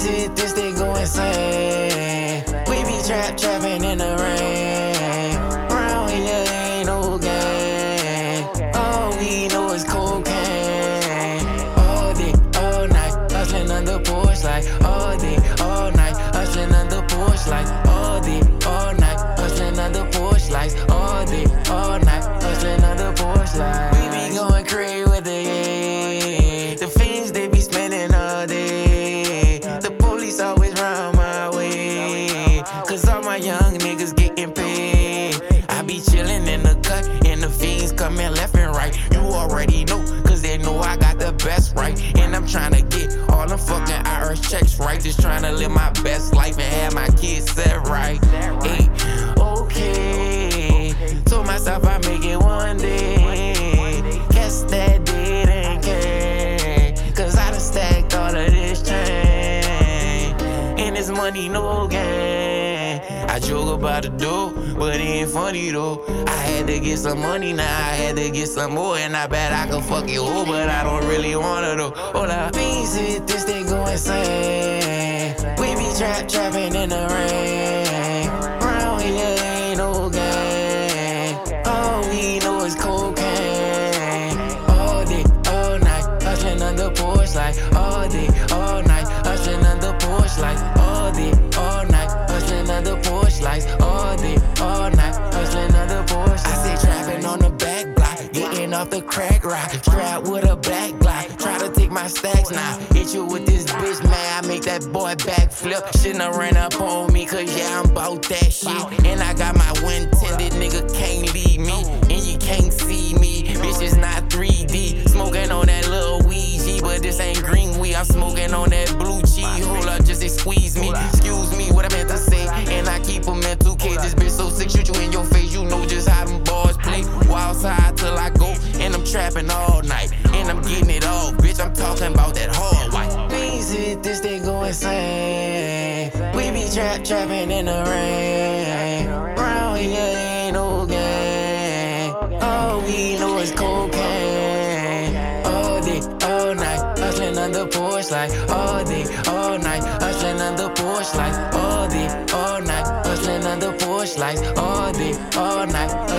see this, they go insane. We be trap trapping in the rain. Ain't no game. All we know is cocaine. All day, all night, hustling on the porch all day, all night, hustling on the porch all day, all night, hustling on the porch all day, all night, hustling on the porch like. In the cut, and the fiends coming left and right. You already know, cause they know I got the best right. And I'm tryna get all them fucking Irish checks right. Just tryna live my best life and have my kids set right. Hey, okay. Told myself I make it one day. Guess that didn't care. Cause I done stacked all of this change. And this money no gain. I joke about the dough, but it ain't funny though. I had to get some money, now I had to get some more. And I bet I could fuck you but I don't really wanna though. Hold up, fiends hit this, they go insane. Off the crack rock. Strapped with a black Glock, try to take my stacks now. Hit you with this bitch, man. I make that boy backflip. Shouldn't have ran up on me, cause yeah, I'm about that shit. And I got my trapping all night. And I'm getting it all, bitch. I'm talking about that hard white. Fiends hit this, they go insane. We be trap trapping in the rain. Round here ain't no game. All we know is cocaine. All day, all night, hustling under porch light. All day, all night, hustling under porch light. All day, all night, hustling under porch lights. All day, all night,